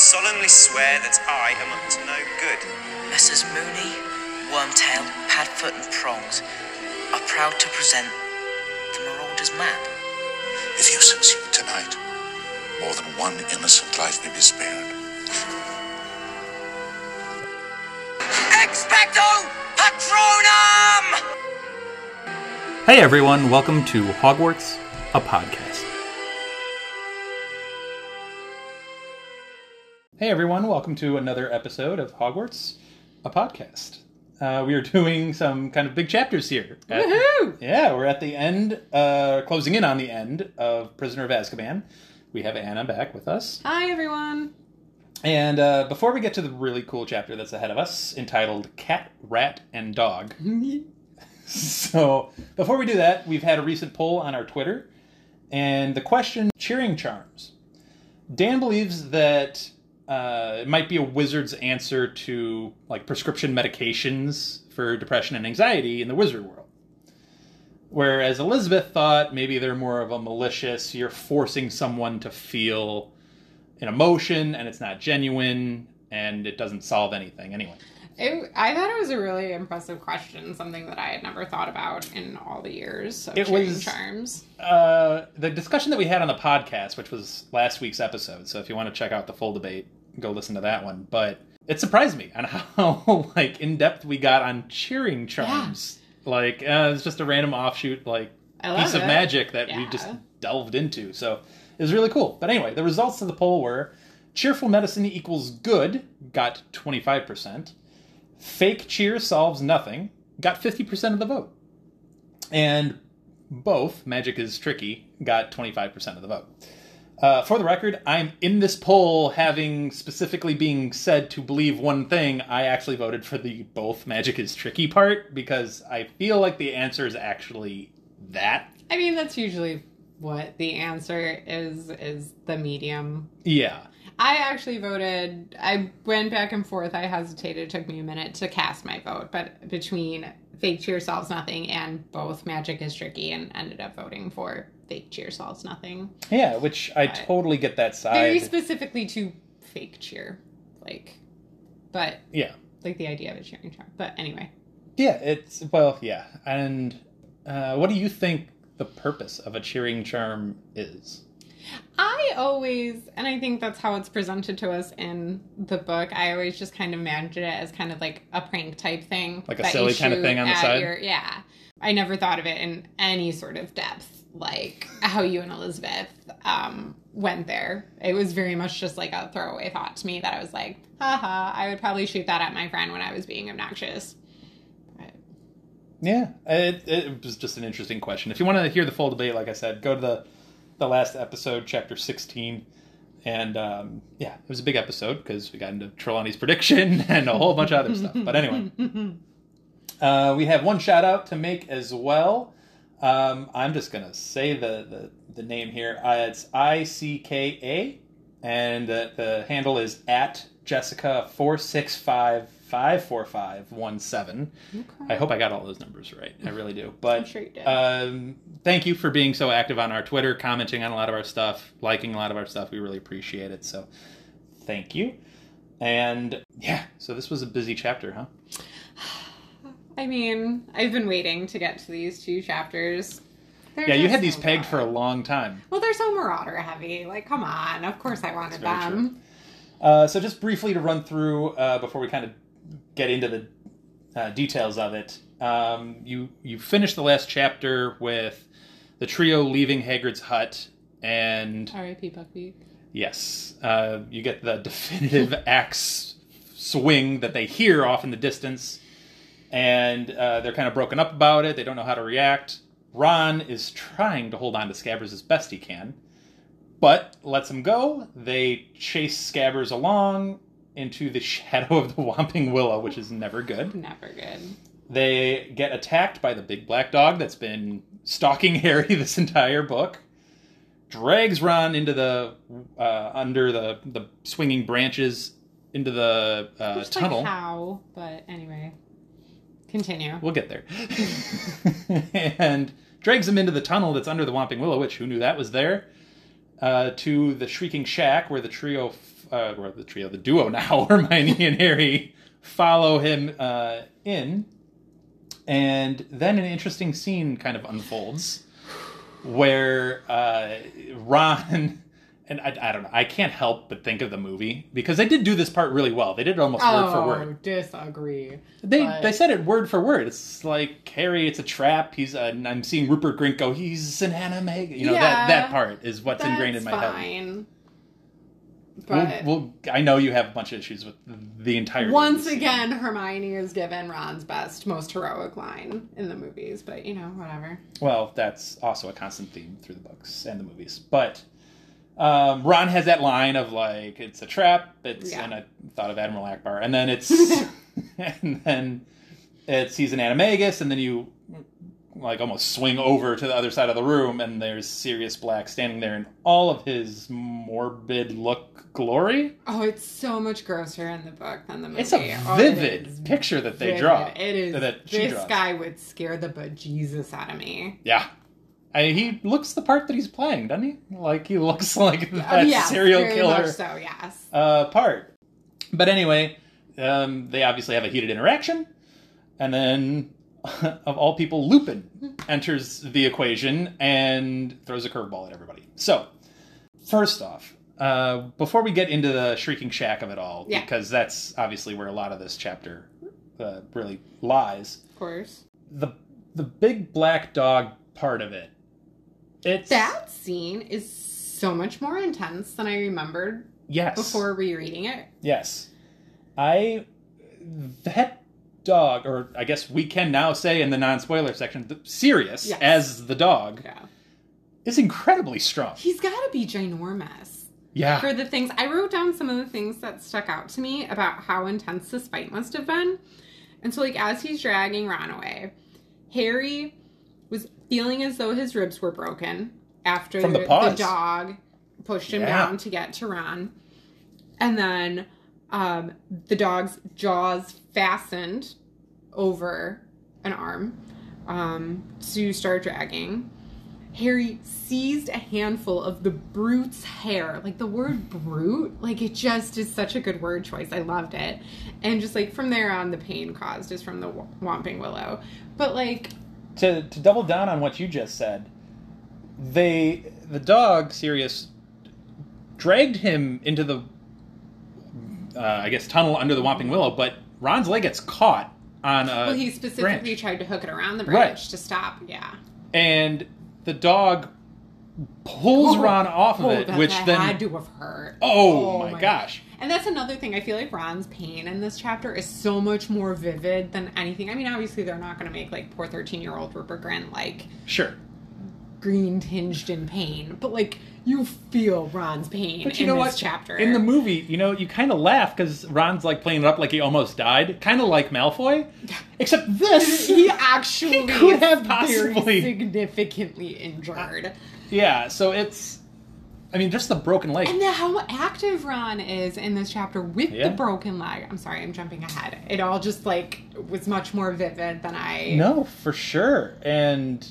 solemnly swear that I am up to no good. Messrs. Moony, Wormtail, Padfoot, and Prongs are proud to present the Marauder's map. If you succeed tonight, more than one innocent life may be spared. Expecto Patronum! Hey everyone, welcome to Hogwarts, a podcast. Hey everyone, welcome to another episode of Hogwarts, a podcast. Uh, we are doing some kind of big chapters here. At- Woohoo! Yeah, we're at the end, uh, closing in on the end of Prisoner of Azkaban. We have Anna back with us. Hi, everyone. And uh, before we get to the really cool chapter that's ahead of us, entitled Cat, Rat, and Dog, so before we do that, we've had a recent poll on our Twitter, and the question cheering charms. Dan believes that uh, it might be a wizard's answer to like prescription medications for depression and anxiety in the wizard world. Whereas Elizabeth thought maybe they're more of a malicious, you're forcing someone to feel an emotion and it's not genuine and it doesn't solve anything anyway. It, I thought it was a really impressive question, something that I had never thought about in all the years of It was- charms. uh, the discussion that we had on the podcast, which was last week's episode. So if you want to check out the full debate, go listen to that one. But it surprised me on how like in depth we got on cheering charms. Yeah. Like uh, it's just a random offshoot like piece of magic that we just delved into. So it was really cool. But anyway, the results of the poll were: cheerful medicine equals good, got twenty five percent. Fake cheer solves nothing, got fifty percent of the vote. And both magic is tricky got 25% of the vote uh, for the record i'm in this poll having specifically being said to believe one thing i actually voted for the both magic is tricky part because i feel like the answer is actually that I mean, that's usually what the answer is, is the medium. yeah I actually voted, I went back and forth. I hesitated. It took me a minute to cast my vote, but between fake cheer solves nothing and both magic is tricky and ended up voting for fake cheer solves nothing. yeah which i totally get that side. Very specifically to fake cheer. Like, but yeah like the idea of a cheering charm. But anyway, yeah it's well yeah and uh, what do you think the purpose of a cheering charm is I always, and I think that's how it's presented to us in the book. I always just kind of imagine it as kind of like a prank type thing, Like a silly kind of thing on the side? your- yeah, I never thought of it in any sort of depth, like how you and Elizabeth um, went there. It was very much just like a throwaway thought to me that I was like, haha, I would probably shoot that at my friend when I was being obnoxious. But Yeah, it, it was just an interesting question. If you want to hear the full debate, like I said, go to the the last episode, chapter sixteen, and um, yeah, it was a big episode because we got into Trelawney's prediction and a whole bunch of other stuff. But anyway, uh, we have one shout out to make as well. Um, I'm just gonna say the the, the name here. Uh, it's I C K A, and the, the handle is at Jessica four six five five four five one seven. I hope I got all those numbers right. I really do. But sure you um, thank you for being so active on our Twitter, commenting on a lot of our stuff, liking a lot of our stuff. We really appreciate it. So thank you. And yeah, so this was a busy chapter, huh? I mean, I've been waiting to get to these two chapters. They're Yeah, you had these pegged for a long time. Well, they're so Marauder heavy. Like, come on. Of course I wanted them. Uh, so just briefly to run through uh, before we kind of get into the uh, details of it. Um, you you finished the last chapter with the trio leaving Hagrid's hut, and R.I.P. Buckbeak. yes, uh, you get the definitive axe swing that they hear off in the distance, and uh, they're kind of broken up about it. They don't know how to react. Ron is trying to hold on to Scabbers as best he can, but lets him go. They chase Scabbers along into the shadow of the Whomping Willow, which is never good. Never good. They get attacked by the big black dog that's been stalking Harry this entire book. Drags Ron into the uh, under the the swinging branches into the uh, tunnel. like how, but anyway. Continue. We'll get there. and drags him into the tunnel that's under the Whomping Willow, which who knew that was there? Uh, to the Shrieking Shack, where the trio uh, or the trio, the duo now, Hermione and Harry, follow him uh, in, and then an interesting scene kind of unfolds where uh, Ron. And I, I don't know. I can't help but think of the movie because they did do this part really well. They did it almost word for word. Oh, disagree. They But- they said it word for word. It's like Harry, it's a trap. He's uh, I'm seeing Rupert Grint go. He's an anime. You know that Yeah. that part is what's ingrained in my head. fine. We'll, But we'll, I know you have a bunch of issues with the entire. once again, Hermione is given Ron's best, most heroic line in the movies. But you know, whatever. well, that's also a constant theme through the books and the movies. But um, Ron has that line of like, "It's a trap." It's Yeah. and I thought of Admiral Ackbar, and then it's and then it's he's an animagus, and then you like almost swing over to the other side of the room, and there's Sirius Black standing there in all of his morbid look glory. Oh, it's so much grosser in the book than the movie. It's a Oh, it vivid picture that they vivid. draw. It is. That this guy would scare the bejesus out of me. Yeah. I, he looks the part that he's playing, doesn't he? Like he looks like Oh, that yes, serial killer so, yes. uh, part. But anyway, um, they obviously have a heated interaction, and then, of all people, Lupin enters the equation and throws a curveball at everybody. So, first off, uh, before we get into the shrieking shack of it all, Yeah. because that's obviously where a lot of this chapter uh, really lies, Of course. the the big black dog part of it. It's That scene is so much more intense than I remembered yes before rereading it. Yes. I that dog, or I guess we can now say in the non-spoiler section, the, Sirius Yes. as the dog Yeah. is incredibly strong. He's got to be ginormous. Yeah. For the things, I wrote down some of the things that stuck out to me about how intense this fight must have been. And so, like, as he's dragging Ron away, Harry was feeling as though his ribs were broken after From the paws. dog pushed him Yeah. down to get to Ron. And then um, the dog's jaws fastened over an arm um, to start dragging. Harry seized a handful of the brute's hair. Like the word brute, like it just is such a good word choice. I loved it. And just like from there on, the pain caused is from the Wh- Whomping Willow. But like, to to double down on what you just said, they the dog Sirius dragged him into the uh, I guess tunnel under the Whomping Willow, but Ron's leg gets caught on a well, he specifically branch. tried to hook it around the Right. branch to stop. Yeah. and the dog pulls Ron off of Oh, it, which then had to have hurt. oh, my, gosh, And that's another thing. I feel like Ron's pain in this chapter is so much more vivid than anything. I mean, obviously they're not going to make like poor thirteen-year-old Rupert Grint like sure. green tinged in pain, but like you feel Ron's pain But you in know this what? chapter. In the movie, you know, you kind of laugh because Ron's like playing it up like he almost died, kind of like Malfoy. Except this, he actually He could have possibly- significantly injured. Uh, yeah. So it's, I mean, just the broken leg. And then how active Ron is in this chapter with Yeah. the broken leg. I'm sorry, I'm jumping ahead. It all just like was much more vivid than I. No, for sure. And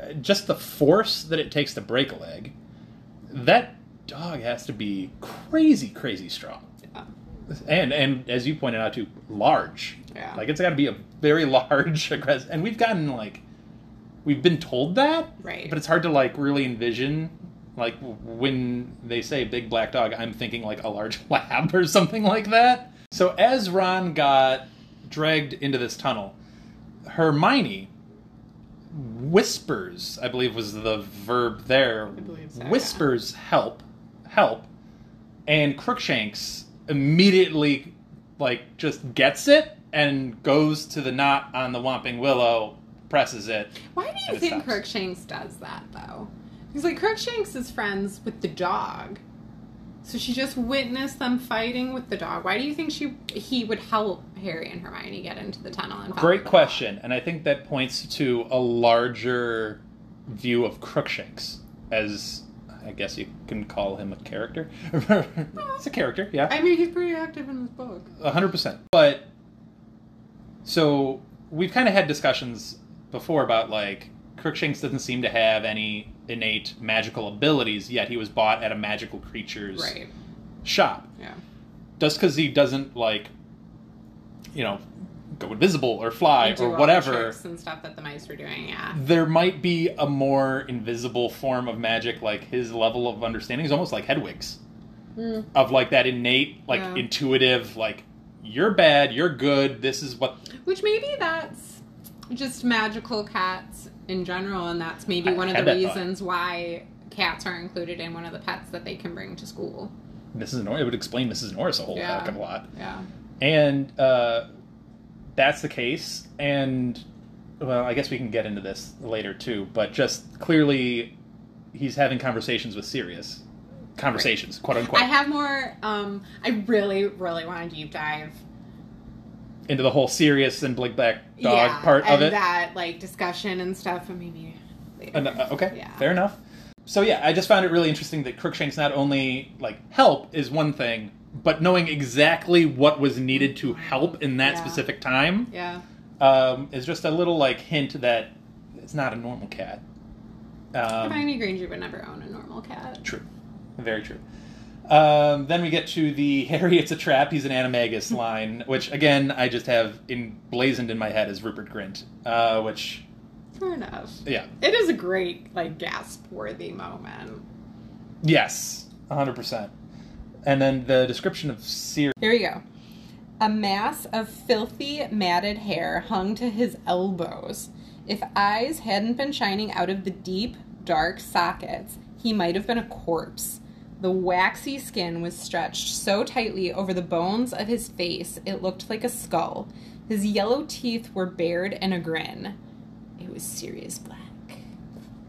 uh, just the force that it takes to break a leg, that dog has to be crazy, crazy strong. Yeah. And and as you pointed out too, large. Yeah. Like it's got to be a very large aggressive. And we've gotten like, we've been told that, Right. But it's hard to like really envision. Like when they say big black dog, I'm thinking like a large lab or something like that. So as Ron got dragged into this tunnel, Hermione whispers, I believe was the verb there, believe so, whispers help, help, and Crookshanks immediately like just gets it and goes to the knot on the Whomping Willow, presses it. Why do you think stops. Crookshanks does that though? Because like Crookshanks is friends with the dog, so she just witnessed them fighting with the dog. Why do you think she he would help Harry and Hermione get into the tunnel? And Great question, and I think that points to a larger view of Crookshanks as I guess you can call him a character. it's a character, yeah. I mean, he's pretty active in this book. A hundred percent. But so we've kind of had discussions before about like Crookshanks doesn't seem to have any innate magical abilities, yet he was bought at a magical creature's Right. shop. Yeah. Just because he doesn't like, you know, go invisible or fly or whatever, tricks and stuff that the mice were doing. Yeah. there might be a more invisible form of magic. Like his level of understanding is almost like Hedwig's, hmm. of like that innate, like Yeah. intuitive, like you're bad, you're good. This is what Which maybe that's just magical cats in general, and that's maybe I one of the that thought. reasons why cats are included in one of the pets that they can bring to school. Mrs. Norris. It would explain Mrs. Norris a whole Yeah. heck of a lot. Yeah. And uh, that's the case. And, well, I guess we can get into this later too, but just clearly he's having conversations with Sirius. Conversations, quote unquote, I have more. Um, I really, really want to deep dive. Into the whole Sirius and Big Black Dog yeah, part of and it. that like discussion and stuff, and maybe later. And, uh, okay, Yeah. fair enough. So yeah, I just found it really interesting that Crookshanks not only like help is one thing, but knowing exactly what was needed to help in that Yeah. specific time Yeah. um, is just a little like hint that it's not a normal cat. Um, Hermione Granger would never own a normal cat. true, very true. Um, then we get to the Harry, it's a trap. He's an animagus line, which again I just have emblazoned in my head as Rupert Grint, uh, which Fair enough. yeah, It is a great like gasp worthy moment. yes, hundred percent. And then the description of Sirius. Here we go. A mass of filthy, matted hair hung to his elbows. If eyes hadn't been shining out of the deep, dark sockets, he might have been a corpse. The waxy skin was stretched so tightly over the bones of his face it looked like a skull. His yellow teeth were bared in a grin. It was Sirius Black.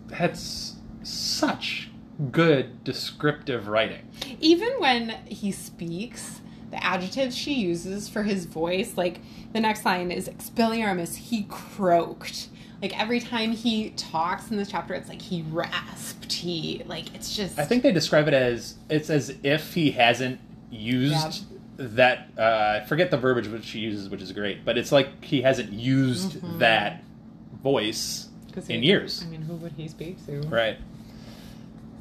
That's such good descriptive writing. even when he speaks, the adjectives she uses for his voice, like the next line is Expelliarmus, he croaked. Like every time he talks in this chapter, it's like he rasped. He like it's just I think they describe it as it's as if he hasn't used that. Uh, I forget the verbiage which he uses, which is great, but it's like he hasn't used that voice in years. I mean, who would he speak to? Right.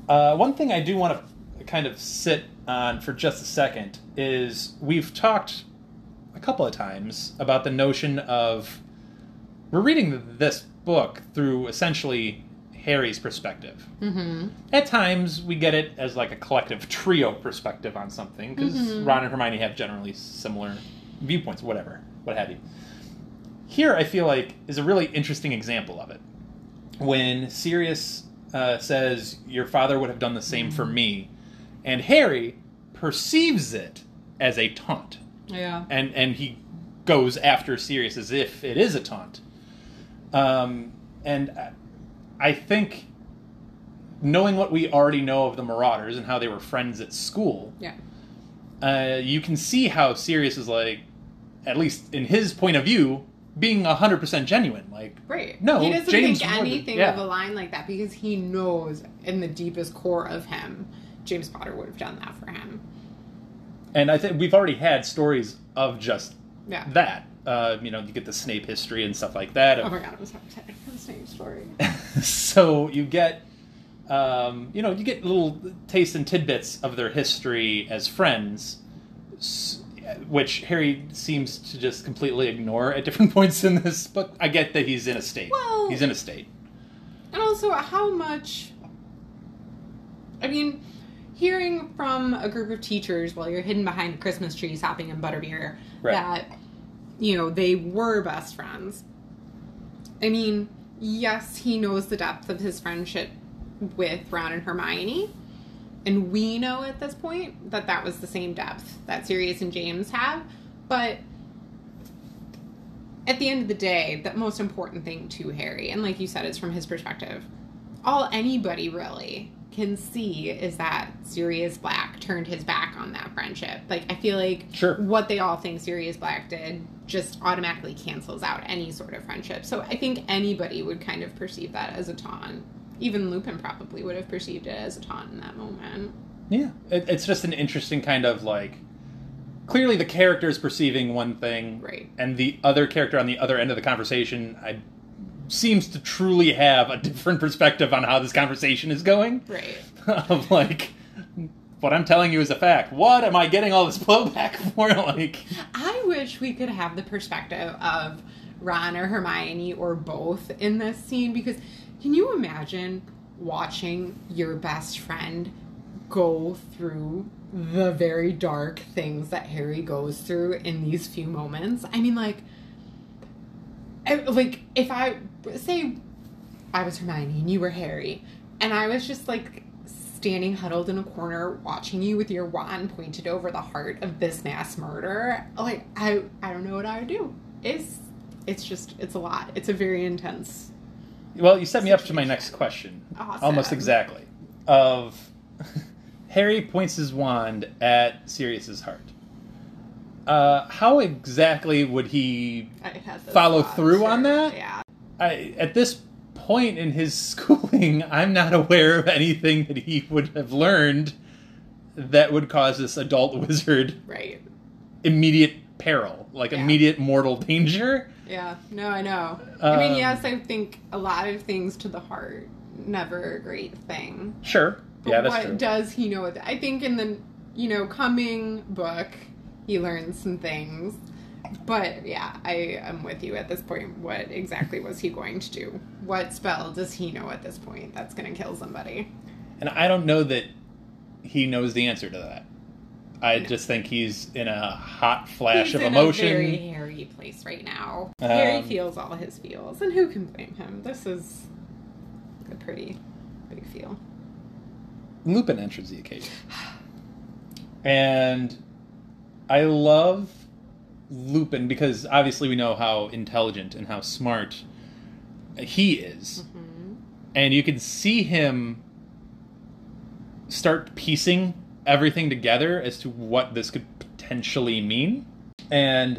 Uh, one thing I do want to kind of sit on for just a second is we've talked a couple of times about the notion of we're reading this book through essentially Harry's perspective. Mm-hmm. At times, we get it as like a collective trio perspective on something because Ron and Hermione have generally similar viewpoints, whatever, what have you. Here, I feel like is a really interesting example of it when Sirius uh, says, "Your father would have done the same for me," and Harry perceives it as a taunt, Yeah. and and he goes after Sirius as if it is a taunt. Um, and I- think knowing what we already know of the Marauders and how they were friends at school, Yeah. uh, you can see how Sirius is like, at least in his point of view, being hundred percent genuine. Like, Right. No, he doesn't James think anything yeah. of a line like that because he knows in the deepest core of him, James Potter would have done that for him. and I think we've already had stories of just Yeah. that. Uh, you know, you get the Snape history and stuff like that. Oh my god, I'm so excited for the same story. so you get, um, you know, you get little taste and tidbits of their history as friends, which Harry seems to just completely ignore at different points in this book. I get that he's in a state. Well- he's in a state. And also, how much. I mean, hearing from a group of teachers while you're hidden behind a Christmas tree hopping in butterbeer Right. that, you know, they were best friends. I mean, yes, he knows the depth of his friendship with Ron and Hermione. And we know at this point that that was the same depth that Sirius and James have. But at the end of the day, the most important thing to Harry, and like you said, it's from his perspective, all anybody really can see is that Sirius Black turned his back on that friendship. Like, I feel like Sure. what they all think Sirius Black did just automatically cancels out any sort of friendship. So I think anybody would kind of perceive that as a taunt. Even Lupin probably would have perceived it as a taunt in that moment. Yeah, it, it's just an interesting kind of like. Clearly, the character is perceiving one thing, Right. and the other character on the other end of the conversation I, seems to truly have a different perspective on how this conversation is going. Right. of like, what I'm telling you is a fact. What am I getting all this blowback for? Like, I wish we could have the perspective of Ron or Hermione or both in this scene because can you imagine watching your best friend go through the very dark things that Harry goes through in these few moments? I mean, like, I, like if I say I was Hermione and you were Harry, and I was just like standing huddled in a corner watching you with your wand pointed over the heart of this mass murder, like I I don't know what I would do. It's it's just it's a lot. It's a very intense. well, you set me up to my next question. Awesome. Almost exactly. Of Harry points his wand at Sirius's heart. Uh, how exactly would he I had this Follow thought, through on that? Yeah. I, at this point in his schooling, I'm not aware of anything that he would have learned that would cause this adult wizard Right. immediate peril, like Yeah. immediate mortal danger. Yeah. No, I know. I mean, Um, yes, I think a lot of things to the heart never a great thing. Sure. But yeah, that's what true. does he know? I think in the you know coming book, he learns some things. But yeah, I am with you at this point. What exactly was he going to do? What spell does he know at this point that's going to kill somebody? And I don't know that he knows the answer to that. I just think he's in a hot flash He's of in emotion. a very hairy place right now. Harry Um, feels all his feels, and who can blame him? This is a pretty big feel. Lupin enters the occasion. And I love Lupin because obviously we know how intelligent and how smart he is. And you can see him start piecing everything together as to what this could potentially mean. And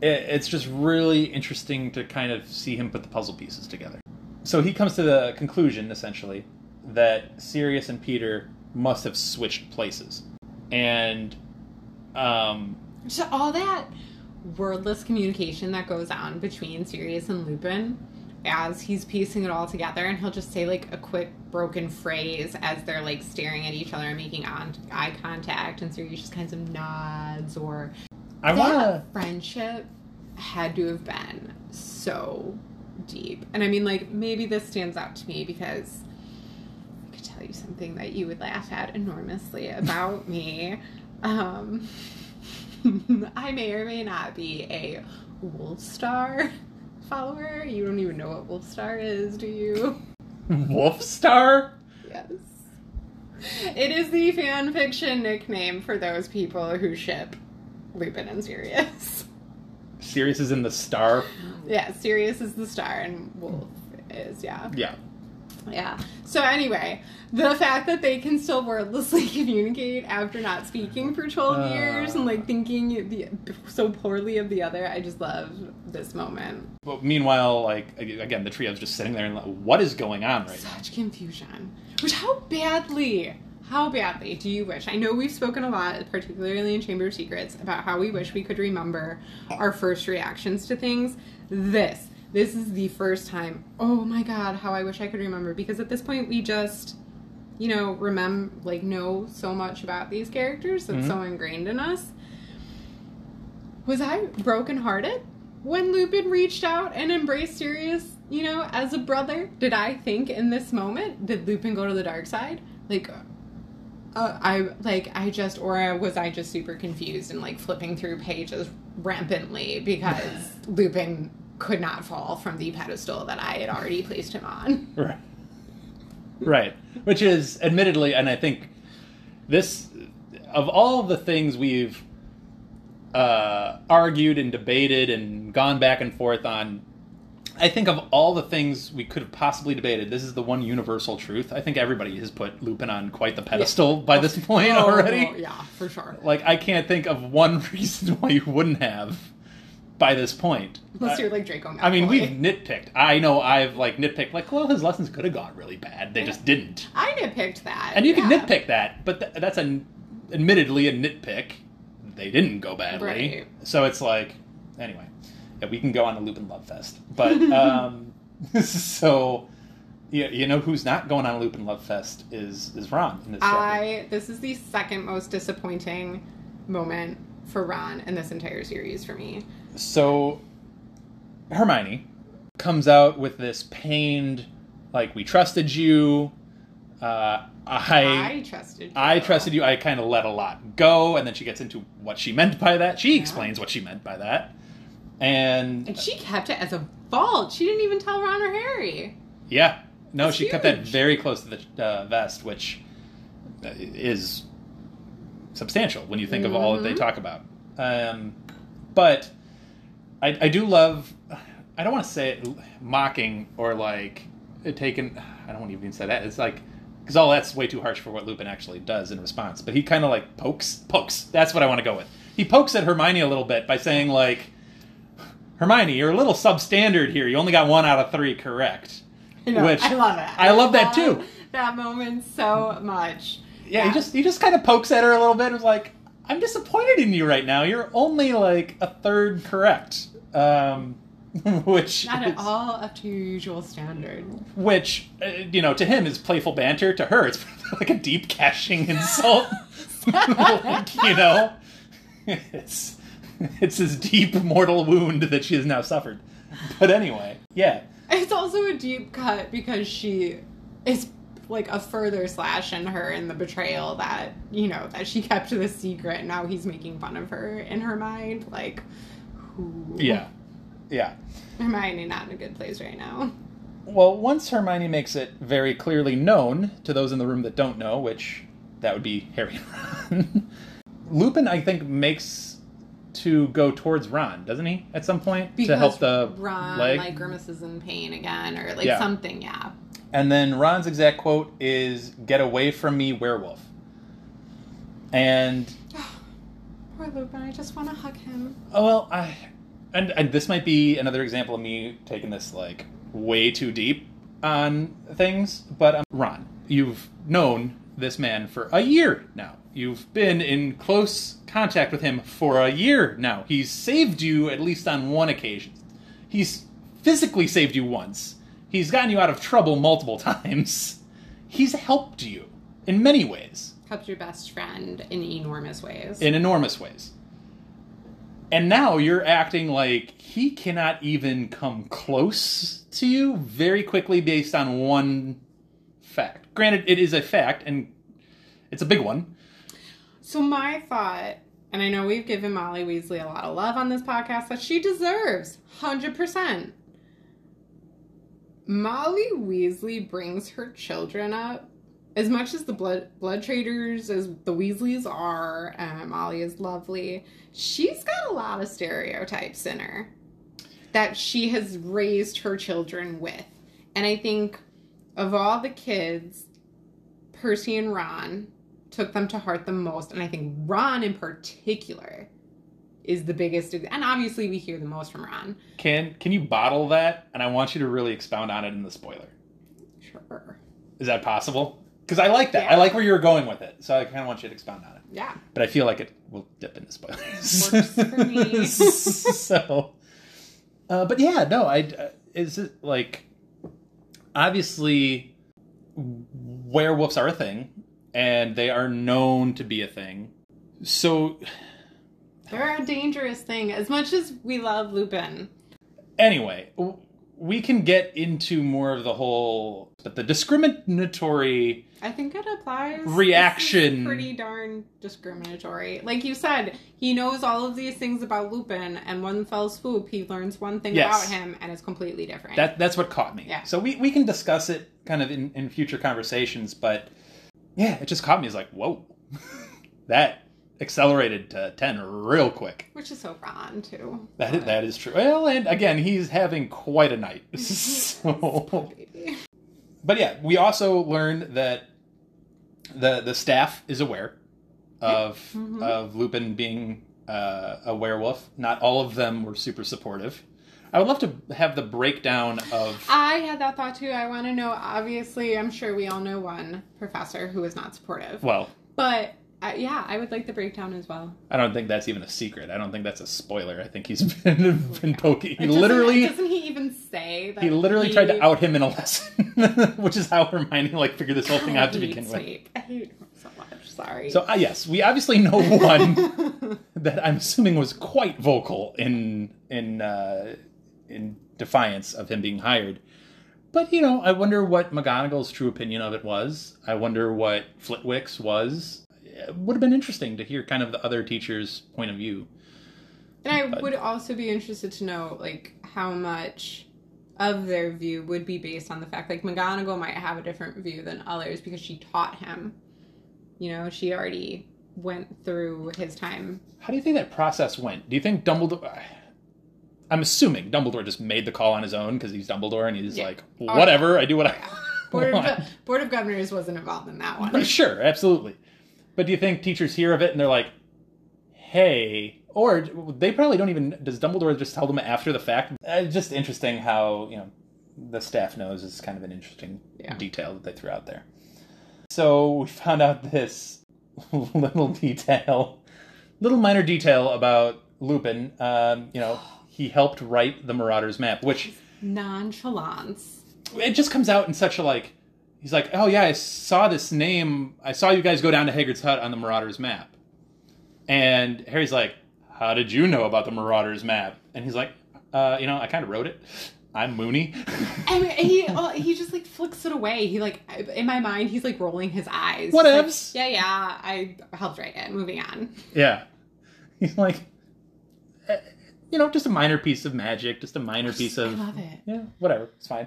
it, it's just really interesting to kind of see him put the puzzle pieces together. So he comes to the conclusion, essentially, that Sirius and Peter must have switched places. And um, So all that wordless communication that goes on between Sirius and Lupin as he's piecing it all together and he'll just say like a quick broken phrase as they're like staring at each other and making on- eye contact and Sirius just kind of nods or I want to. friendship had to have been so deep. And I mean like maybe this stands out to me because I could tell you something that you would laugh at enormously about me. Um, I may or may not be a Wolfstar follower. You don't even know what Wolfstar is, do you? Wolfstar? Yes. It is the fan fiction nickname for those people who ship Lupin and Sirius. Sirius is in the star. Yeah, Sirius is the star and Wolf is, yeah. Yeah. Yeah. So anyway, the fact that they can still wordlessly communicate after not speaking for 12 Uh. years and like thinking the, so poorly of the other, I just love this moment. But meanwhile, like again, the trio's just sitting there and like, what is going on right now? Such confusion. Which how badly how badly do you wish? I know we've spoken a lot, particularly in Chamber of Secrets, about how we wish we could remember our first reactions to things. This, this is the first time. Oh my god, how I wish I could remember because at this point we just, you know, remember like know so much about these characters that's so ingrained in us. Was I brokenhearted when Lupin reached out and embraced Sirius, you know, as a brother? Did I think in this moment, did Lupin go to the dark side? Like, uh, I like I just or was I just super confused and like flipping through pages rampantly because Lupin could not fall from the pedestal that I had already placed him on. Right. Right. Which is admittedly, and I think this, of all the things we've uh, argued and debated and gone back and forth on, I think of all the things we could have possibly debated, this is the one universal truth. I think everybody has put Lupin on quite the pedestal by this point Oh, already. oh, yeah, for sure. Like, I can't think of one reason why you wouldn't have by this point. Unless Uh, you're like Draco Malfoy. I mean, we've nitpicked. I know I've like nitpicked. Like, well, his lessons could have gone really bad. They just didn't. I nitpicked that. And you can nitpick that, but th- that's an admittedly a nitpick. They didn't go badly, Right. so it's like anyway. Yeah, we can go on a Lupin Love Fest, but um, so you, you know who's not going on a Lupin Love Fest is is Ron in this chapter. I this is the second most disappointing moment for Ron in this entire series for me. So Hermione comes out with this pained, like we trusted you. Uh, I I trusted. You. I trusted you. I kind of let a lot go, and then she gets into what she meant by that. She explains what she meant by that, and And she kept it as a vault. She didn't even tell Ron or Harry. yeah, no, That's she kept that very close to the uh, vest, which uh, is substantial when you think of all that they Mhm. talk about. Um, but I, I do love. I don't want to say it mocking or like taken. I don't want to even say that. It's like because all that's way too harsh for what Lupin actually does in response. But he kind of like pokes, pokes. That's what I want to go with. He pokes at Hermione a little bit by saying like, Hermione, you're a little substandard here. You only got one out of three correct. I know, Which I love it. I love that too. That moment so much. Yeah, he just he just kind of pokes at her a little bit. and Was like, I'm disappointed in you right now. You're only like a third correct. Um, which not is- at all up to your usual standard. which uh, you know to him is playful banter to her it's like a deep cashing insult like, you know it's it's this deep mortal wound that she has now suffered but anyway yeah It's also a deep cut because she is like a further slash in her in the betrayal that you know that she kept the secret. Now he's making fun of her in her mind. Like, who? yeah yeah Hermione not in a good place right now. well once hermione makes it very clearly known to those in the room that don't know which that would be harry and ron lupin i think makes to go towards ron doesn't he at some point Because to help the Ron leg like grimaces in pain again, or like Yeah. something. Yeah. And then Ron's exact quote is "Get away from me, werewolf." And Poor Lupin. I just want to hug him. oh well, I and, and this might be another example of me taking this like way too deep on things. But um, Ron, you've known this man for a year now. You've been in close contact with him for a year now. He's saved you at least on one occasion. He's physically saved you once. He's gotten you out of trouble multiple times. He's helped you in many ways, Helped your best friend in enormous ways. in enormous ways. And now you're acting like he cannot even come close to you very quickly based on one fact. Granted, it is a fact, and it's a big one. So my thought, and I know we've given Molly Weasley a lot of love on this podcast that she deserves, hundred percent. Molly Weasley brings her children up as much as the blood blood traders as the Weasleys are. Uh, Molly is lovely. She's got a lot of stereotypes in her that she has raised her children with, and I think of all the kids, Percy and Ron took them to heart the most, and I think Ron in particular is the biggest. And obviously, we hear the most from Ron. Can can you bottle that? And I want you to really expound on it in the spoiler. Sure. Is that possible? Because I like that. I like where you were going with it, so I kind of want you to expound on it. Yeah. But I feel like it will dip into spoilers. Works for me. so, uh, but yeah, no, I uh, is it like obviously werewolves are a thing, and they are known to be a thing. So They're a dangerous thing. As much as we love Lupin, anyway, we can get into more of the whole, but the discriminatory. I think it applies. Reaction. Pretty darn discriminatory. Like you said, he knows all of these things about Lupin, and one fell swoop, he learns one thing Yes. about him, and it's completely different. That that's what caught me. Yeah. So we we can discuss it kind of in, in future conversations, but yeah, it just caught me as like, whoa, that accelerated to ten real quick. Which is so Ron too. That is, that is true. Well, and again, he's having quite a night. so, Baby. But yeah, we also learned that the the staff is aware of Mhm. of Lupin being uh, a werewolf. Not all of them were super supportive. I would love to have the breakdown of I had that thought too. I want to know. Obviously, I'm sure we all know one professor who is not supportive. well, But I, yeah, I would like the breakdown as well. I don't think that's even a secret. I don't think that's a spoiler. I think he's been, been poking. He Doesn't- literally doesn't he even say that he literally tried to out him in a lesson, which is how Hermione like figured this whole thing out to begin with. I hate him so much. Sorry. So uh, yes, we obviously know one that I'm assuming was quite vocal in in uh, in defiance of him being hired. But you know, I wonder what McGonagall's true opinion of it was. I wonder what Flitwick's was. It would have been interesting to hear kind of the other teacher's point of view. And I would also be interested to know like how much of their view would be based on the fact like McGonagall might have a different view than others because she taught him. You know, she already went through his time. How do you think that process went? Do you think Dumbledore? I'm assuming Dumbledore just made the call on his own because he's Dumbledore and he's Yeah. like, whatever, I do what I Board of, Board of Governors wasn't involved in that one. Sure, absolutely. But do you think teachers hear of it and they're like, "Hey," or they probably don't even? Does Dumbledore just tell them after the fact? Uh, just interesting how you know the staff knows is kind of an interesting Yeah. detail that they threw out there. So we found out this little detail, little minor detail about Lupin. Um, you know, he helped write the Marauders map, which Nonchalance. it just comes out in such a like he's like oh yeah i saw this name i saw you guys go down to hagrid's hut on the marauders map and harry's like how did you know about the marauders map and he's like uh, you know i kind of wrote it i'm moony And he oh, he just like flicks it away. He like in my mind he's like rolling his eyes. He's like, yeah, yeah. I helped write it. Moving on. yeah he's like eh, you know just a minor piece of magic just a minor piece of. I love it. yeah, whatever, it's fine.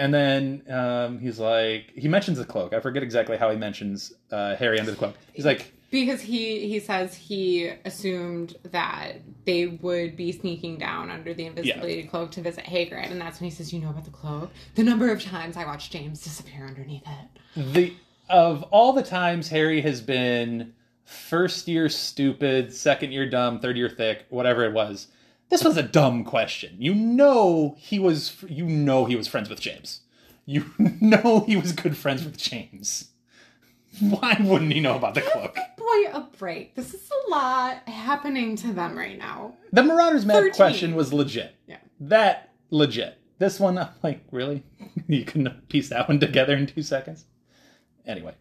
And then um, he's like, he mentions the cloak. I forget exactly how he mentions uh, Harry under the cloak. He's like, Because he he says he assumed that they would be sneaking down under the invisibility cloak to visit Hagrid, and that's when he says, "You know about the cloak." The number of times I watched James disappear underneath it. the of all the times Harry has been first year stupid, second year dumb, third year thick, whatever it was. This was a dumb question. You know he was you know he was friends with James. You know he was good friends with James. Why wouldn't he know about the cloak? Boy, a break. This is a lot happening to them right now. The Marauders map 13. question was legit. Yeah. That legit. This one, I'm like, really? You couldn't piece that one together in two seconds? Anyway,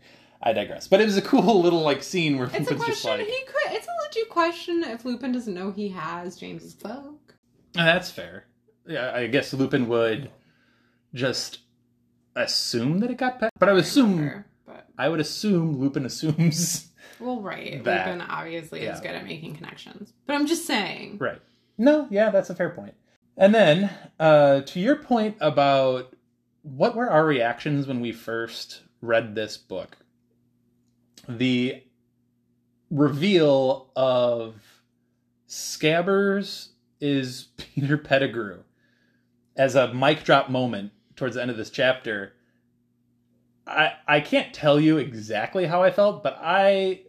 I digress. But it was a cool little like scene where It's a Lupin's just question. like, he could. It's a legit question if Lupin doesn't know he has James's cloak. "Ah, that's fair. Yeah, I guess Lupin would just assume that it got past. But I would assume, Sure, But I would assume Lupin assumes. well, right. That. Lupin obviously Yeah. is good at making connections. But I'm just saying. Right. No, yeah, that's a fair point. And then, uh, to your point about what were our reactions when we first read this book, the reveal of Scabbers is Peter Pettigrew as a mic drop moment towards the end of this chapter. I I can't tell you exactly how I felt, but I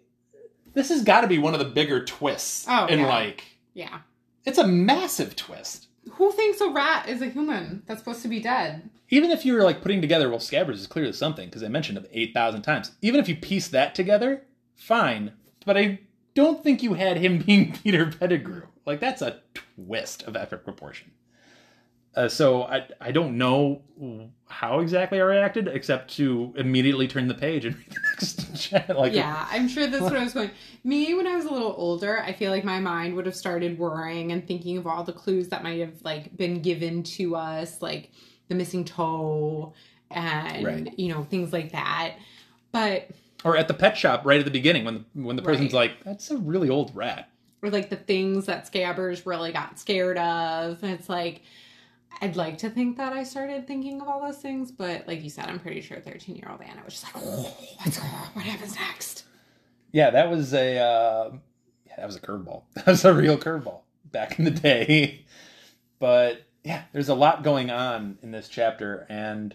this has got to be one of the bigger twists Oh, in yeah. like Yeah. it's a massive twist. Who thinks a rat is a human that's supposed to be dead? Even if you were like putting together, well, Scabbers is clearly something because I mentioned it eight thousand times. Even if you piece that together, fine. But I don't think you had him being Peter Pettigrew. Like that's a twist of epic proportion. Uh, so I I don't know how exactly I reacted, except to immediately turn the page and read the next chat. Like Yeah, I'm sure that's what I was going. Me, when I was a little older, I feel like my mind would have started worrying and thinking of all the clues that might have like been given to us, like the missing toe and Right. you know things like that. But or at the pet shop right at the beginning when the when the person's Right. like, "That's a really old rat." or like the things that Scabbers really got scared of. It's like, I'd like to think that I started thinking of all those things, but like you said, I'm pretty sure 13 year old Anna was just like, oh, what happens next? Yeah, that was a uh, yeah, that was a curveball. That was a real curveball back in the day. But yeah, there's a lot going on in this chapter, and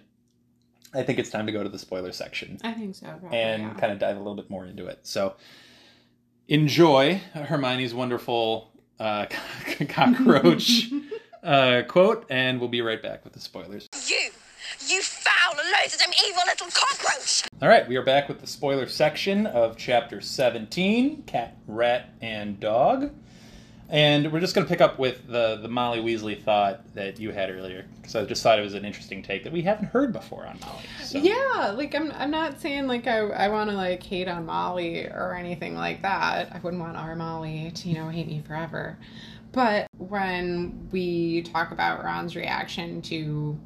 I think it's time to go to the spoiler section I think so. Probably, and yeah. kind of dive a little bit more into it. So enjoy Hermione's wonderful uh, cockroach uh, quote, and we'll be right back with the spoilers. You! You foul, loathsome, evil little cockroach! All right, we are back with the spoiler section of chapter 17 Cat, Rat, and Dog. And we're just going to pick up with the, the Molly Weasley thought that you had earlier, because I just thought it was an interesting take that we haven't heard before on Molly. So. Yeah, like I'm I'm not saying like I I want to like hate on Molly or anything like that. I wouldn't want our Molly to, you know, hate me forever. But when we talk about Ron's reaction to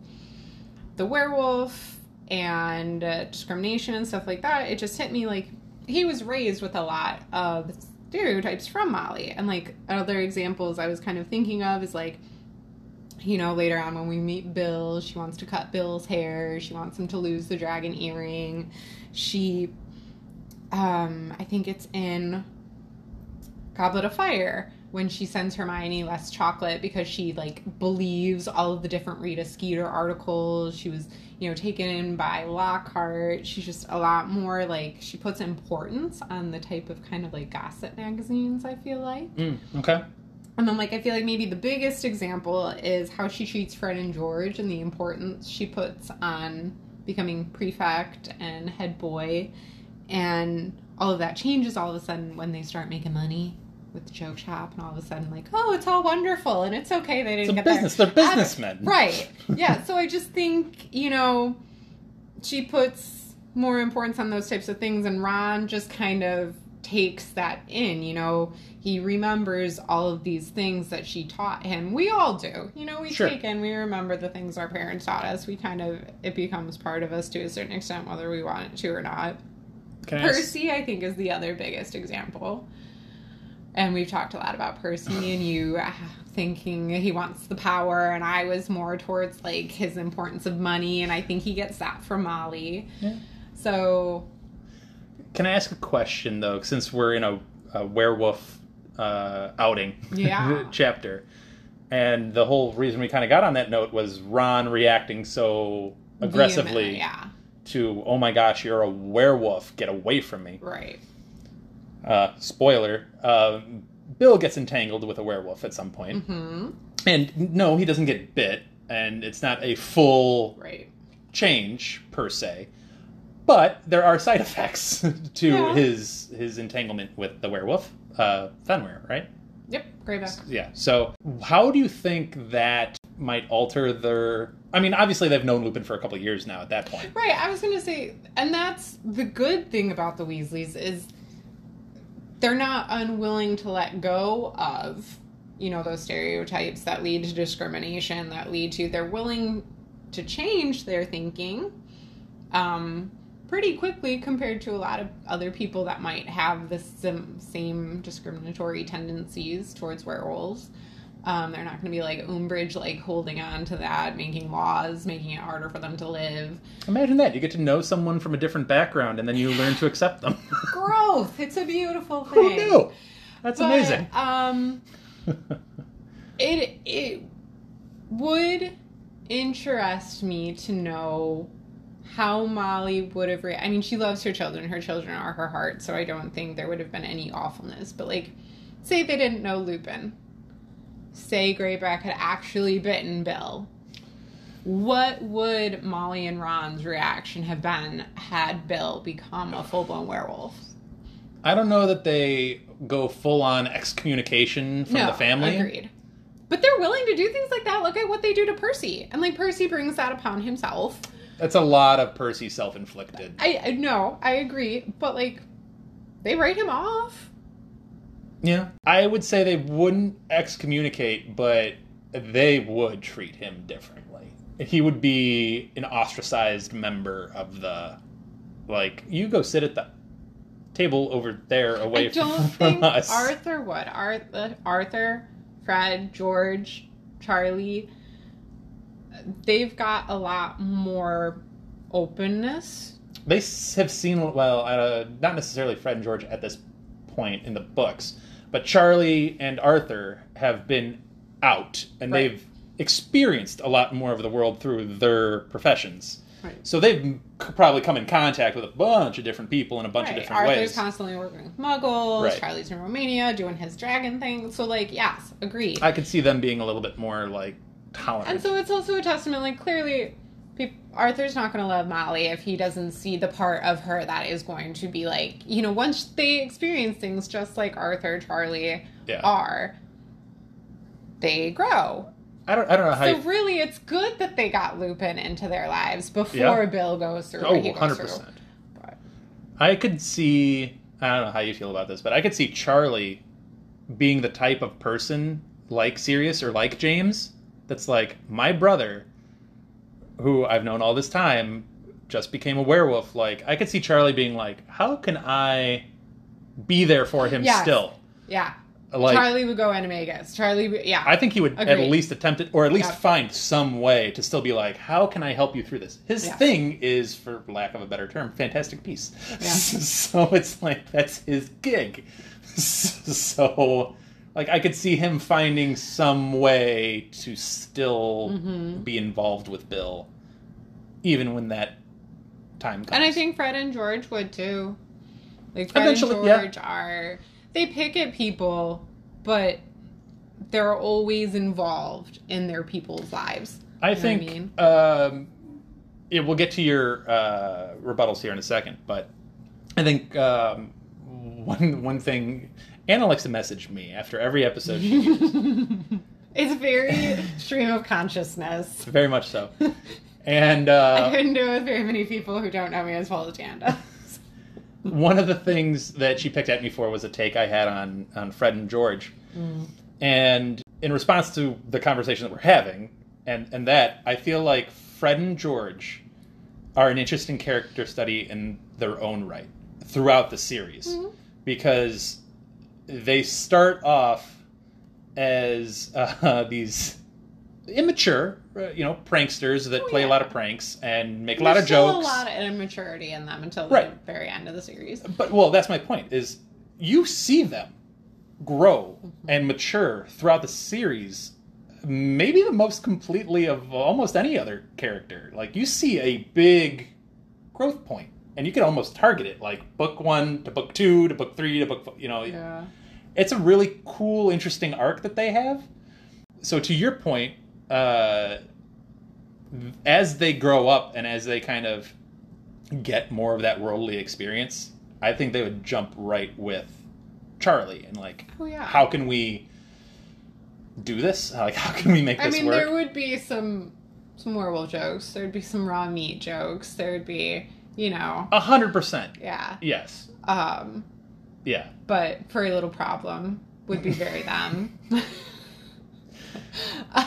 the werewolf and uh, discrimination and stuff like that, it just hit me like he was raised with a lot of stereotypes from Molly. And like other examples I was kind of thinking of is like, you know, later on when we meet Bill, she wants to cut Bill's hair, she wants him to lose the dragon earring. She, um, I think it's in Goblet of Fire when she sends Hermione less chocolate because she like believes all of the different Rita Skeeter articles. She was, you know, taken in by Lockhart. She's just a lot more like she puts importance on the type of kind of like gossip magazines, I feel like. Mm, okay. And then like I feel like maybe the biggest example is how she treats Fred and George and the importance she puts on becoming prefect and head boy and all of that changes all of a sudden when they start making money with the joke shop and all of a sudden like oh it's all wonderful and it's okay they didn't It's a get business. their They're uh, businessmen. right yeah so i just think you know she puts more importance on those types of things and ron just kind of takes that in you know he remembers all of these things that she taught him we all do you know we Sure. take in we remember the things our parents taught us we kind of it becomes part of us to a certain extent whether we want it to or not Percy, I think, is the other biggest example. And we've talked a lot about Percy and you ah, thinking he wants the power, and I was more towards like his importance of money, and I think he gets that from Molly. Yeah. So, Can I ask a question though? Since we're in a, a werewolf uh, outing Yeah. chapter, and the whole reason we kind of got on that note was Ron reacting so aggressively yeah, to "Oh my gosh, you're a werewolf! Get away from me!" right. Uh, spoiler: uh, Bill gets entangled with a werewolf at some point, Hmm. and no, he doesn't get bit, and it's not a full Right. change per se, but there are side effects to Yeah. his his entanglement with the werewolf, uh, Fenrir, right? Yep. Greyback. Yeah. So, how do you think that might alter their? I mean, obviously they've known Lupin for a couple of years now. At that point, Right, I was gonna say, and that's the good thing about the Weasleys is they're not unwilling to let go of, you know, those stereotypes that lead to discrimination, that lead to they're willing to change their thinking, um, pretty quickly compared to a lot of other people that might have the same discriminatory tendencies towards werewolves. Um, they're not going to be like Umbridge, like holding on to that, making laws, making it harder for them to live. imagine that you get to know someone from a different background, and then you learn to accept them. Growth. It's a beautiful thing. Who knew? That's But, amazing. Um, it it would interest me to know how Molly would have. Re- I mean, she loves her children. Her children are her heart. So I don't think there would have been any awfulness. But like, say they didn't know Lupin. Say Greyback had actually bitten Bill. What would Molly and Ron's reaction have been had Bill become a full blown werewolf? I don't know that they go full on excommunication from the family. Agreed. But they're willing to do things like that. Look at what they do to Percy. And like Percy brings that upon himself. That's a lot of Percy self inflicted. I I know, I agree. But like they write him off. Yeah. I would say they wouldn't excommunicate, but they would treat him differently. He would be an ostracized member of the. Like, you go sit at the table over there away I don't from, think from us. Arthur would. Arthur, Arthur, Fred, George, Charlie, they've got a lot more openness. They have seen, well, uh, not necessarily Fred and George at this point in the books, but Charlie and Arthur have been out and Right. they've experienced a lot more of the world through their professions. Right. So they've c- probably come in contact with a bunch of different people in a bunch Right. of different ways. Arthur's ways. constantly working with muggles. Right. Charlie's in Romania doing his dragon thing. So like, yes, agreed. I could see them being a little bit more like tolerant. And so it's also a testament, like clearly, Arthur's not going to love Molly if he doesn't see the part of her that is going to be like, you know, once they experience things just like Arthur, Charlie Yeah. are, they grow. I don't I don't know how. So you- really, it's good that they got Lupin into their lives before Yeah. Bill goes through oh, what he goes 100 through. percent. But- I could see. I don't know how you feel about this, but I could see Charlie being the type of person like Sirius or like James that's like my brother, who I've known all this time, just became a werewolf. Like I could see Charlie being like, "How can I be there for him Yes. still?" Yeah. Like Charlie would go animagus. Charlie, yeah. I think he would at least attempt it, or at least Yeah. find some way to still be like, "How can I help you through this?" His Yeah. thing is, for lack of a better term, fantastic beasts. Yeah. so it's like that's his gig. so, like, I could see him finding some way to still Mm-hmm. be involved with Bill, even when that time comes. And I think Fred and George would too. Like Fred Eventually, and yeah. George are they pick at people, but they're always involved in their people's lives. I You know what I think mean? um, yeah, we'll get to your uh, rebuttals here in a second, but I think um, one one thing Anna likes to message me after every episode. She hears, It's very stream of consciousness. very much so, and I uh, couldn't do it with very many people who don't know me as well as does. one of the things that she picked at me for was a take I had on on Fred and George, and in response to the conversation that we're having, and and that I feel like Fred and George are an interesting character study in their own right throughout the series because they start off as uh, these immature, uh, you know, pranksters that play a lot of pranks and make a lot There's of jokes. a lot of immaturity in them until Right. the very end of the series. But well, that's my point. Is you see them grow and mature throughout the series. Maybe the most completely of almost any other character. Like you see a big growth point, and you can almost target it, like book one to book two to book three to book. You know, Yeah. it's a really cool, interesting arc that they have. So to your point, uh, as they grow up and as they kind of get more of that worldly experience, I think they would jump right with Charlie and like, Oh, yeah. how can we do this? Like, how can we make I this mean, work? I mean there would be some some werewolf jokes. There would be some raw meat jokes. There would be, you know, A hundred percent. yeah. Yes. Um, Yeah. but furry little problem would be very them.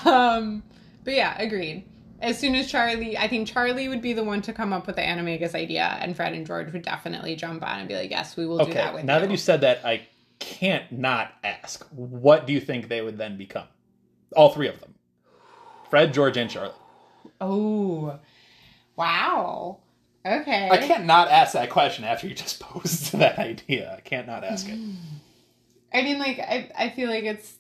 um, but yeah, agreed. As soon as Charlie, I think Charlie would be the one to come up with the Animagus idea, and Fred and George would definitely jump on and be like, "Yes, we will do that with Now you." that you said that, I can't not ask. What do you think they would then become? All three of them. Fred, George, and Charlie. oh, wow. Okay. I can't not ask that question after you just posed that idea. I can't not ask it. I mean, like, I, I feel like it's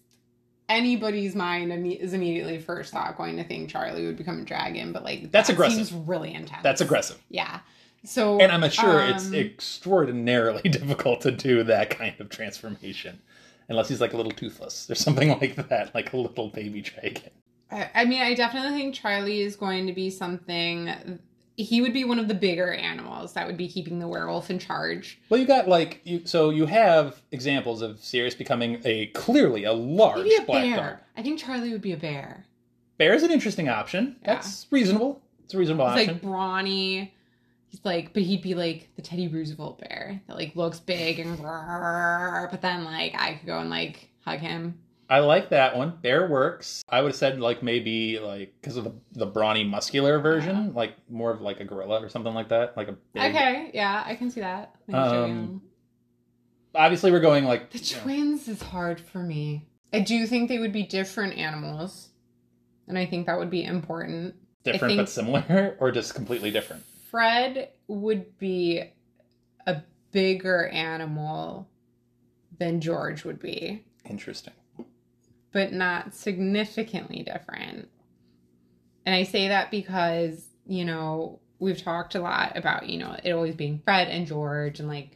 anybody's mind is immediately first thought going to think Charlie would become a dragon, but like That's that aggressive. Seems really intense. That's aggressive. Yeah. So, And I'm sure it's um, extraordinarily difficult to do that kind of transformation. Unless he's like a little toothless or something like that, like a little baby dragon. I I mean, I definitely think Charlie is going to be something. He would be one of the bigger animals that would be keeping the werewolf in charge. Well, you got like you. So you have examples of Sirius becoming a clearly a large Maybe a black bear. dog. I think Charlie would be a bear. Bear is an interesting option. Yeah. That's reasonable. It's a reasonable He's option. like brawny. He's like, but he'd be like the Teddy Roosevelt bear that like looks big and, but then like I could go and like hug him. I like that one. Bear works. I would have said like maybe like because of the the brawny muscular version, like more of like a gorilla or something like that, like a big. Okay, yeah, I can see that. Um, Obviously, we're going like The twins is hard for me. I do think they would be different animals, and I think that would be important. different but similar, or just completely different. Fred would be a bigger animal than George would be, Interesting. But not significantly different. And I say that because, you know, we've talked a lot about, you know, it always being Fred and George and like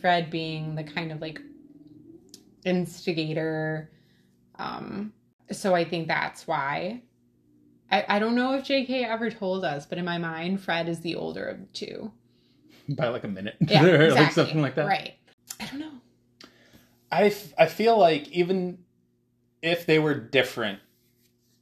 Fred being the kind of like instigator. Um so I think that's why. I, I don't know if JK ever told us, but in my mind, Fred is the older of the two. by like a minute, Yeah, exactly. like something like that. Right. I don't know. I, f- I feel like even if they were different,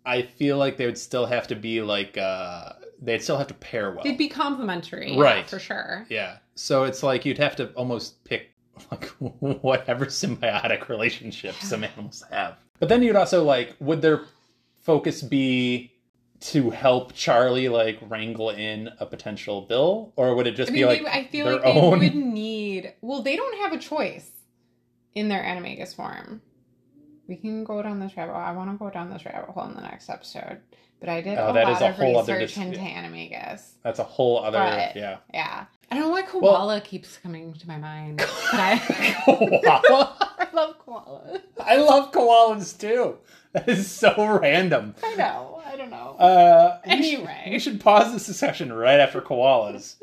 I feel like they would still have to be like uh they'd still have to pair well. They'd be complementary, yeah, Right. for sure. yeah. So it's like you'd have to almost pick like whatever symbiotic relationship some animals have. But then you'd also like would their focus be to help Charlie like wrangle in a potential bill or would it just I be like they, I feel their like they own would need. Well, they don't have a choice in their animagus form. We can go down this rabbit hole. I want to go down this rabbit hole in the next episode. But I did Oh, a that lot is a of whole other research dis- into animagus. That's a whole other But- yeah. Yeah. I don't know why Well- koala keeps coming to my mind. But I, Koala? I love koalas. I love koalas too. That is so random. I know. I don't know. Uh, we Anyway. should, we should pause this discussion right after koalas,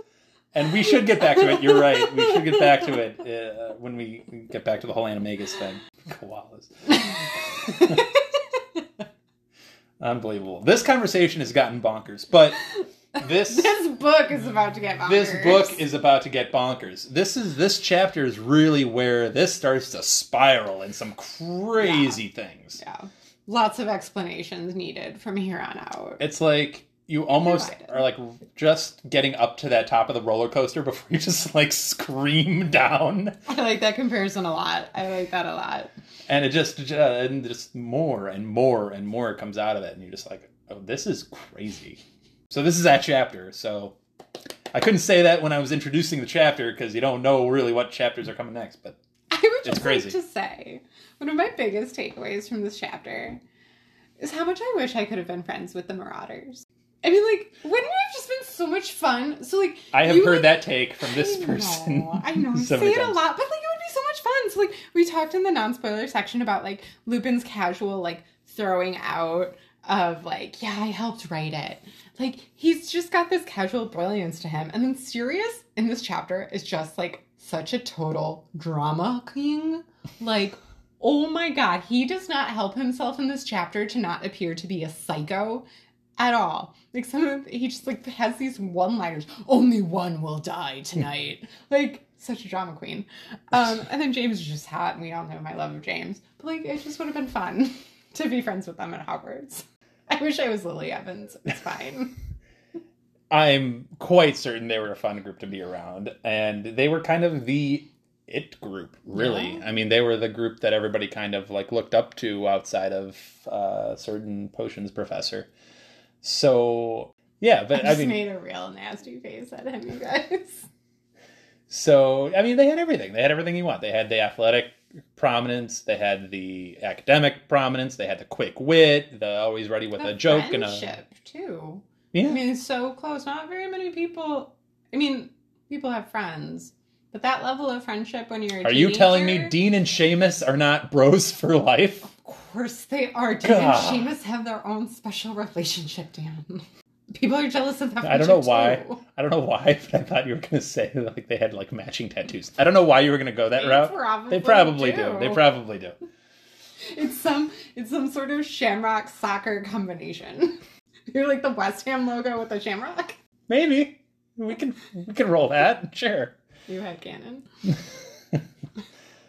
and we should get back to it. You're right. We should get back to it uh, when we get back to the whole animagus thing. Koalas, unbelievable. This conversation has gotten bonkers, but this this book is about to get bonkers. this book is about to get bonkers. This is this chapter is really where this starts to spiral in some crazy things. Yeah. Lots of explanations needed from here on out. It's like you almost are like just getting up to that top of the roller coaster before you just like scream down, I like that comparison a lot. I like that a lot. and it just and just more and more and more comes out of it, and you're just like, oh, this is crazy. So this is that chapter. So I couldn't say that when I was introducing the chapter because you don't know really what chapters are coming next, but I would just It's crazy. like to say one of my biggest takeaways from this chapter is how much I wish I could have been friends with the Marauders. I mean, like, wouldn't it have just been so much fun? So, like, I have heard like- that take from this I person. Know, I know. I so say many it a lot, but like it would be so much fun. So like we talked in the non-spoiler section about like Lupin's casual like throwing out of like, yeah, I helped write it. Like he's just got this casual brilliance to him. And then Sirius in this chapter is just like such a total drama king. Like, oh my god, he does not help himself in this chapter to not appear to be a psycho at all. Like some of he just like has these one liners. Only one will die tonight. like such a drama queen. Um, and then James is just hot, and we all know my love of James. But like it just would have been fun to be friends with them at Hogwarts. I wish I was Lily Evans. It's fine. I'm quite certain they were a fun group to be around, and they were kind of the it group, really. Yeah. I mean, they were the group that everybody kind of like looked up to outside of uh, certain potions professor. So yeah, but I just mean, made a real nasty face at him, you guys. so I mean, they had everything. They had everything you want. They had the athletic prominence. They had the academic prominence. They had the quick wit. The always ready with The a joke and a friendship too. yeah. I mean, it's so close. Not very many people. I mean, people have friends, but that level of friendship when you're. A Are you telling me Dean and Seamus are not bros for life? Of course they are. Dean and God. Seamus have their own special relationship, Dan. People are jealous of that. I don't know why. too. I don't know why, but I thought you were going to say like they had like matching tattoos. I don't know why you were going to go that They route. probably they probably do. do. They probably do. It's some. It's some sort of Shamrock soccer combination. You're like the West Ham logo with the Shamrock. Maybe we can we can roll that. Sure. You had cannon.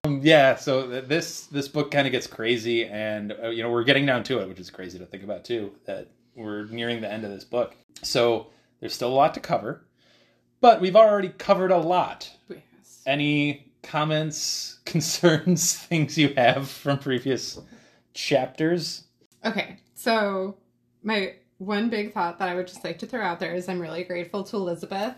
Um, yeah. So th- this this book kind of gets crazy, and uh, you know we're getting down to it, which is crazy to think about too. That we're nearing the end of this book, so there's still a lot to cover, but we've already covered a lot. Yes. Any comments, concerns, things you have from previous chapters? Okay, so my one big thought that I would just like to throw out there is I'm really grateful to Elizabeth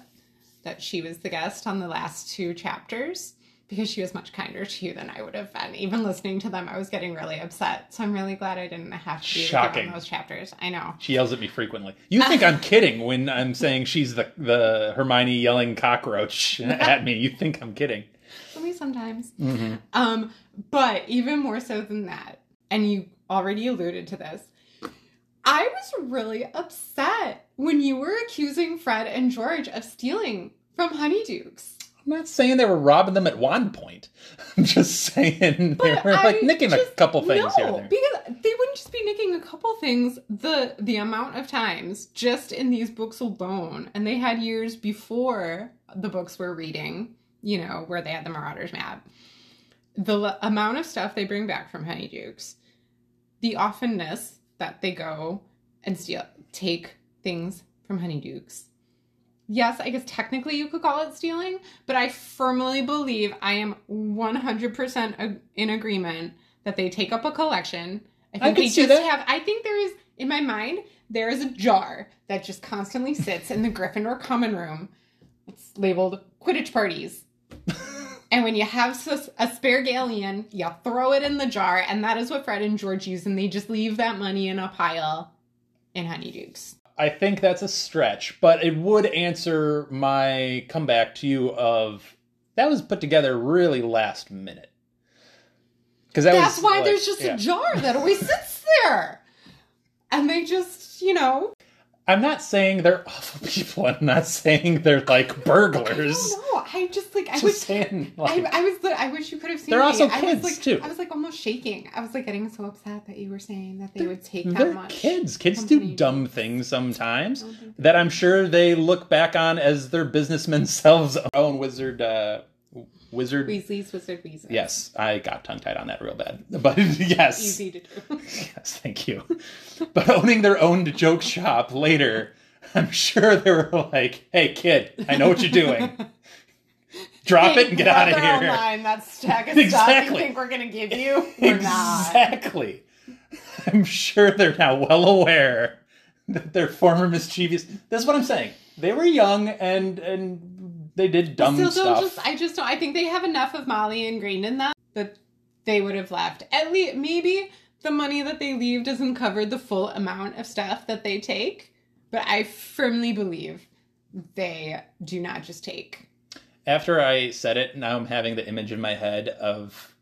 that she was the guest on the last two chapters because she was much kinder to you than I would have been. Even listening to them, I was getting really upset. So I'm really glad I didn't have to be Shocking. on those chapters. I know. She yells at me frequently. You think I'm kidding when I'm saying she's the the Hermione yelling cockroach at me. You think I'm kidding. For me sometimes. Mm-hmm. Um, but even more so than that, and you already alluded to this, I was really upset when you were accusing Fred and George of stealing from Honeydukes. I'm not saying they were robbing them at one point. I'm just saying they But were like I nicking a couple things no, here and there. because they wouldn't just be nicking a couple things. The the amount of times just in these books alone, and they had years before the books we're reading. You know where they had the Marauders map. The l- amount of stuff they bring back from Honeydukes, the often-ness that they go and steal, take things from Honeydukes. Yes, I guess technically you could call it stealing, but I firmly believe I am 100% in agreement that they take up a collection. I think could they just that. have, I think there is, in my mind, there is a jar that just constantly sits in the Gryffindor common room. It's labeled Quidditch parties. and when you have s- a spare galleon, you throw it in the jar, and that is what Fred and George use, and they just leave that money in a pile in Honeydukes. I think that's a stretch, but it would answer my comeback to you of that was put together really last minute. Because that That's why like, there's just yeah. a jar that always sits there. And they just, you know, I'm not saying they're awful people. I'm not saying they're like burglars. don't. I just like I Just was saying, I, like, I was I wish you could have seen They're me. also I kids, was like, too. I was like almost shaking. I was like getting so upset that you were saying that they would take that they're much. kids. Kids company. do dumb things sometimes that I'm sure they look back on as their businessmen selves own wizard. Uh, wizard. Weasley's Wizard Weasley. Yes, I got tongue tied on that real bad. But yes, Easy to do. Yes, thank you. But owning their own joke shop later, I'm sure they were like, "Hey, kid, I know what you're doing. Drop it and get out of here." Online, that stack of stuff you Exactly. think we're gonna give you? We're not. Exactly. I'm sure they're now well aware that they're former mischievous. That's what I'm saying. They were young and and they did dumb Still, still stuff. just I just don't. I think they have enough of Molly ingrained in them that they would have left. At least maybe the money that they leave doesn't cover the full amount of stuff that they take, but I firmly believe they do not just take. After I said it, now I'm having the image in my head of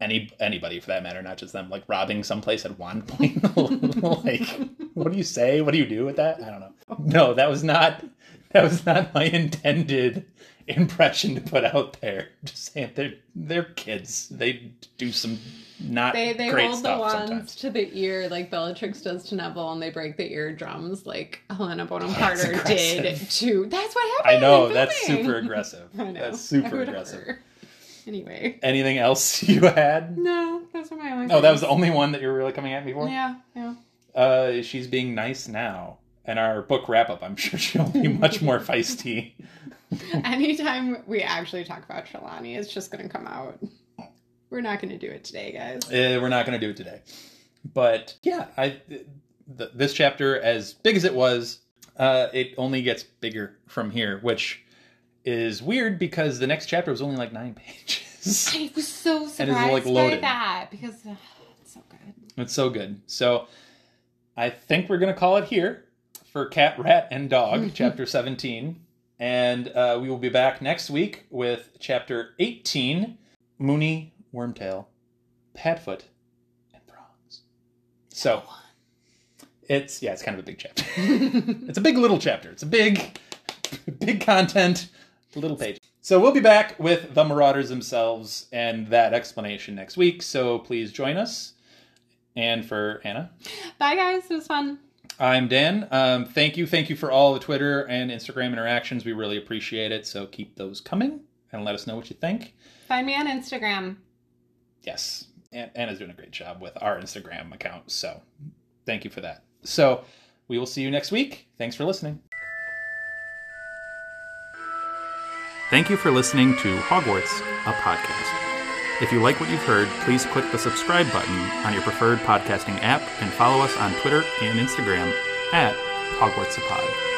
any anybody for that matter, not just them, like robbing someplace at one point. like, what do you say? What do you do with that? I don't know. No, that was not that was not my intended impression to put out there. Just saying they're they're kids. They do some not They they great hold the wands sometimes. to the ear like Bellatrix does to Neville, and they break the eardrums like Helena Bonham Carter did to. That's what happened. I know that's super aggressive. I know. That's super aggressive. Anyway, Anything else you had? no, those are my only. Oh, that was the only one that you were really coming at me for. Yeah, yeah. Uh, she's being nice now. And our book wrap up, I'm sure she'll be much more feisty. Anytime we actually talk about Trelawney, it's just going to come out. We're not going to do it today, guys. Uh, we're not going to do it today. But yeah, I th- this chapter, as big as it was, uh, it only gets bigger from here, which is weird because the next chapter was only like nine pages. I was so And surprised it's, like, by loaded. that because it's so good. It's so good. So I think we're going to call it here for Cat, Rat, and Dog, chapter 17. And uh, we will be back next week with chapter 18 Moony, Wormtail, Padfoot, and Prongs. So it's, yeah, it's kind of a big chapter. it's a big little chapter. It's a big, big content, little page. So we'll be back with the Marauders themselves and that explanation next week. So please join us. And for Anna, Bye, guys. It was fun. I'm Dan. Um, thank you, thank you for all the Twitter and Instagram interactions. We really appreciate it. So keep those coming and let us know what you think. Find me on Instagram. Yes, An- Anna's doing a great job with our Instagram account. So thank you for that. So we will see you next week. Thanks for listening. Thank you for listening to Hogwarts, a podcast. If you like what you've heard, please click the subscribe button on your preferred podcasting app and follow us on Twitter and Instagram at Hogwarts Pod.